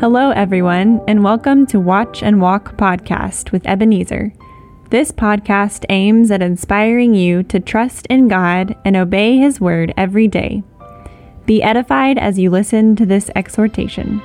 Hello, everyone, and welcome to Watch and Walk podcast with Ebenezer. This podcast aims at inspiring you to trust in God and obey His word every day. Be edified as you listen to this exhortation.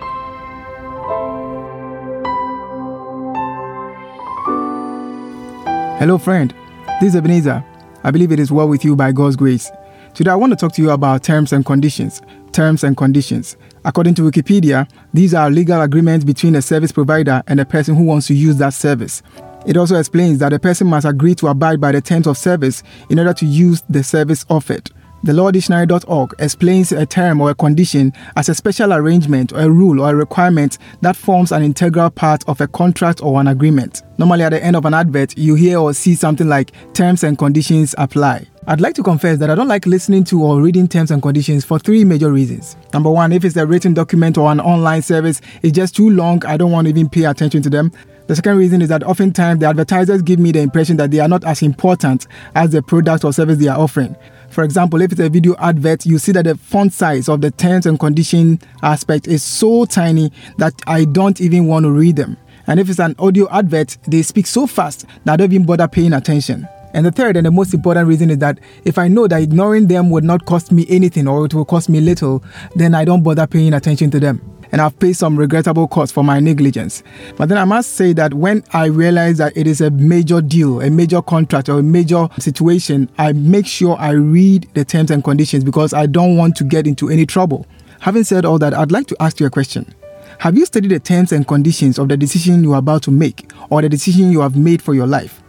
Hello, friend. This is Ebenezer. I believe it is well with you by God's grace. Today, I want to talk to you about terms and conditions. Terms and conditions. According to Wikipedia, these are legal agreements between a service provider and a person who wants to use that service. It also explains that a person must agree to abide by the terms of service in order to use the service offered. The lawdictionary.org explains a term or a condition as a special arrangement or a rule or a requirement that forms an integral part of a contract or an agreement. Normally, at the end of an advert, you hear or see something like terms and conditions apply. I'd like to confess that I don't like listening to or reading terms and conditions for three major reasons. Number one, if it's a written document or an online service, it's just too long, I don't want to even pay attention to them. The second reason is that oftentimes the advertisers give me the impression that they are not as important as the product or service they are offering. For example, if it's a video advert, you see that the font size of the terms and condition aspect is so tiny that I don't even want to read them. And if it's an audio advert, they speak so fast that I don't even bother paying attention. And the third and the most important reason is that if I know that ignoring them would not cost me anything or it will cost me little, then I don't bother paying attention to them and I've paid some regrettable costs for my negligence. But then I must say that when I realize that it is a major deal, a major contract, or a major situation, I make sure I read the terms and conditions because I don't want to get into any trouble. Having said all that, I'd like to ask you a question. Have you studied the terms and conditions of the decision you are about to make or the decision you have made for your life?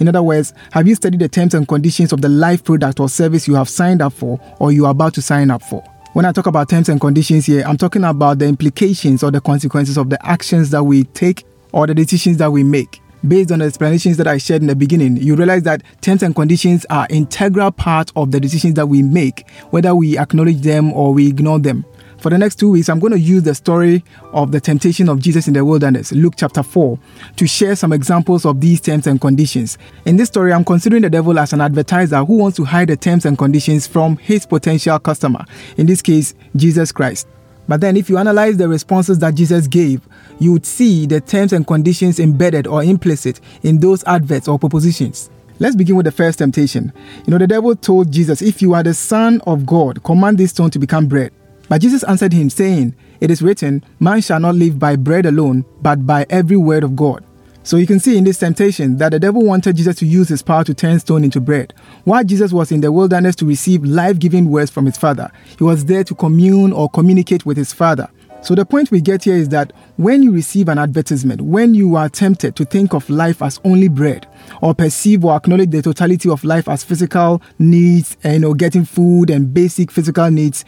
In other words, have you studied the terms and conditions of the life product or service you have signed up for or you are about to sign up for? When I talk about terms and conditions here, I'm talking about the implications or the consequences of the actions that we take or the decisions that we make. Based on the explanations that I shared in the beginning, you realize that terms and conditions are integral part of the decisions that we make, whether we acknowledge them or we ignore them. For the next two weeks, I'm going to use the story of the temptation of Jesus in the wilderness, Luke chapter 4, to share some examples of these terms and conditions. In this story, I'm considering the devil as an advertiser who wants to hide the terms and conditions from his potential customer, in this case, Jesus Christ. But then, if you analyze the responses that Jesus gave, you would see the terms and conditions embedded or implicit in those adverts or propositions. Let's begin with the first temptation. You know, the devil told Jesus, If you are the Son of God, command this stone to become bread. But Jesus answered him, saying, It is written, Man shall not live by bread alone, but by every word of God. So you can see in this temptation that the devil wanted Jesus to use his power to turn stone into bread. While Jesus was in the wilderness to receive life giving words from his Father, he was there to commune or communicate with his Father. So the point we get here is that when you receive an advertisement, when you are tempted to think of life as only bread, or perceive or acknowledge the totality of life as physical needs, and, you know, getting food and basic physical needs,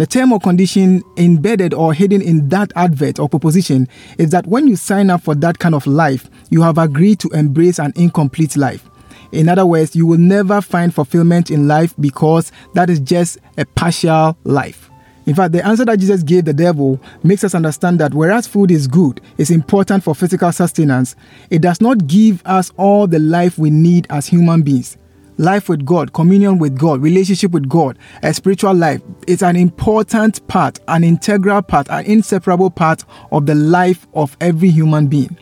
the term or condition embedded or hidden in that advert or proposition is that when you sign up for that kind of life, you have agreed to embrace an incomplete life. In other words, you will never find fulfillment in life because that is just a partial life. In fact, the answer that Jesus gave the devil makes us understand that whereas food is good, it's important for physical sustenance, it does not give us all the life we need as human beings life with God, communion with God, relationship with God, a spiritual life is an important part, an integral part, an inseparable part of the life of every human being.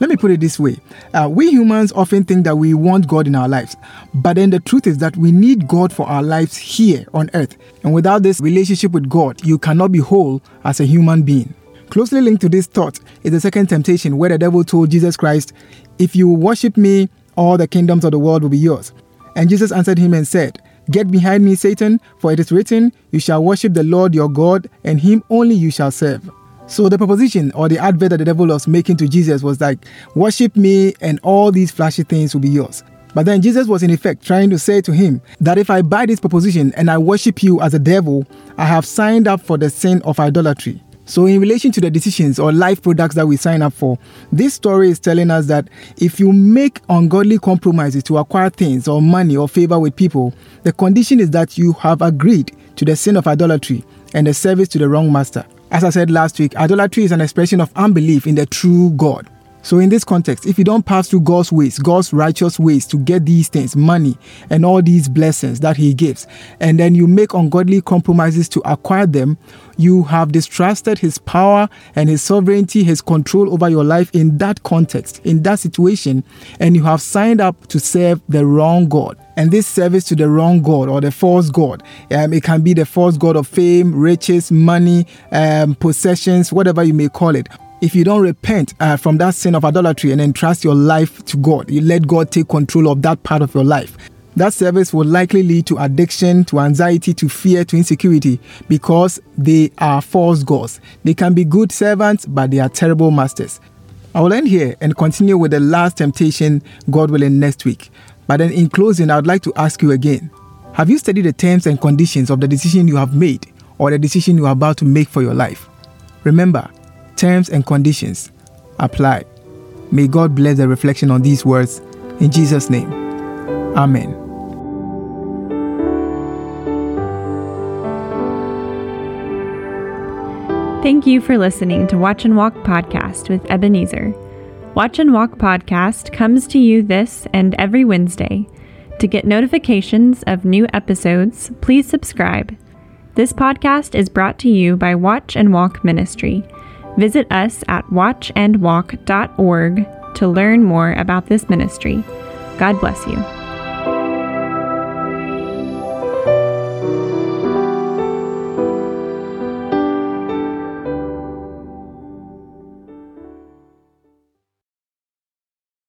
Let me put it this way uh, we humans often think that we want God in our lives, but then the truth is that we need God for our lives here on earth. And without this relationship with God, you cannot be whole as a human being. Closely linked to this thought is the second temptation, where the devil told Jesus Christ, If you worship me, all the kingdoms of the world will be yours. And Jesus answered him and said, Get behind me, Satan, for it is written, You shall worship the Lord your God, and him only you shall serve. So the proposition or the advert that the devil was making to Jesus was like, Worship me, and all these flashy things will be yours. But then Jesus was in effect trying to say to him that if I buy this proposition and I worship you as a devil, I have signed up for the sin of idolatry. So, in relation to the decisions or life products that we sign up for, this story is telling us that if you make ungodly compromises to acquire things or money or favor with people, the condition is that you have agreed to the sin of idolatry and the service to the wrong master. As I said last week, idolatry is an expression of unbelief in the true God. So, in this context, if you don't pass through God's ways, God's righteous ways to get these things, money, and all these blessings that He gives, and then you make ungodly compromises to acquire them, you have distrusted His power and His sovereignty, His control over your life in that context, in that situation, and you have signed up to serve the wrong God. And this service to the wrong God or the false God, um, it can be the false God of fame, riches, money, um, possessions, whatever you may call it if you don't repent uh, from that sin of idolatry and entrust your life to God, you let God take control of that part of your life. That service will likely lead to addiction, to anxiety, to fear, to insecurity because they are false gods. They can be good servants, but they are terrible masters. I will end here and continue with the last temptation, God willing, next week. But then in closing, I would like to ask you again Have you studied the terms and conditions of the decision you have made or the decision you are about to make for your life? Remember, terms and conditions apply. May God bless the reflection on these words. In Jesus' name, Amen. Thank you for listening to Watch and Walk Podcast with Ebenezer. Watch and Walk Podcast comes to you this and every Wednesday. To get notifications of new episodes, please subscribe. This podcast is brought to you by Watch and Walk Ministry Visit us at watchandwalk.org to learn more about this ministry. God bless you.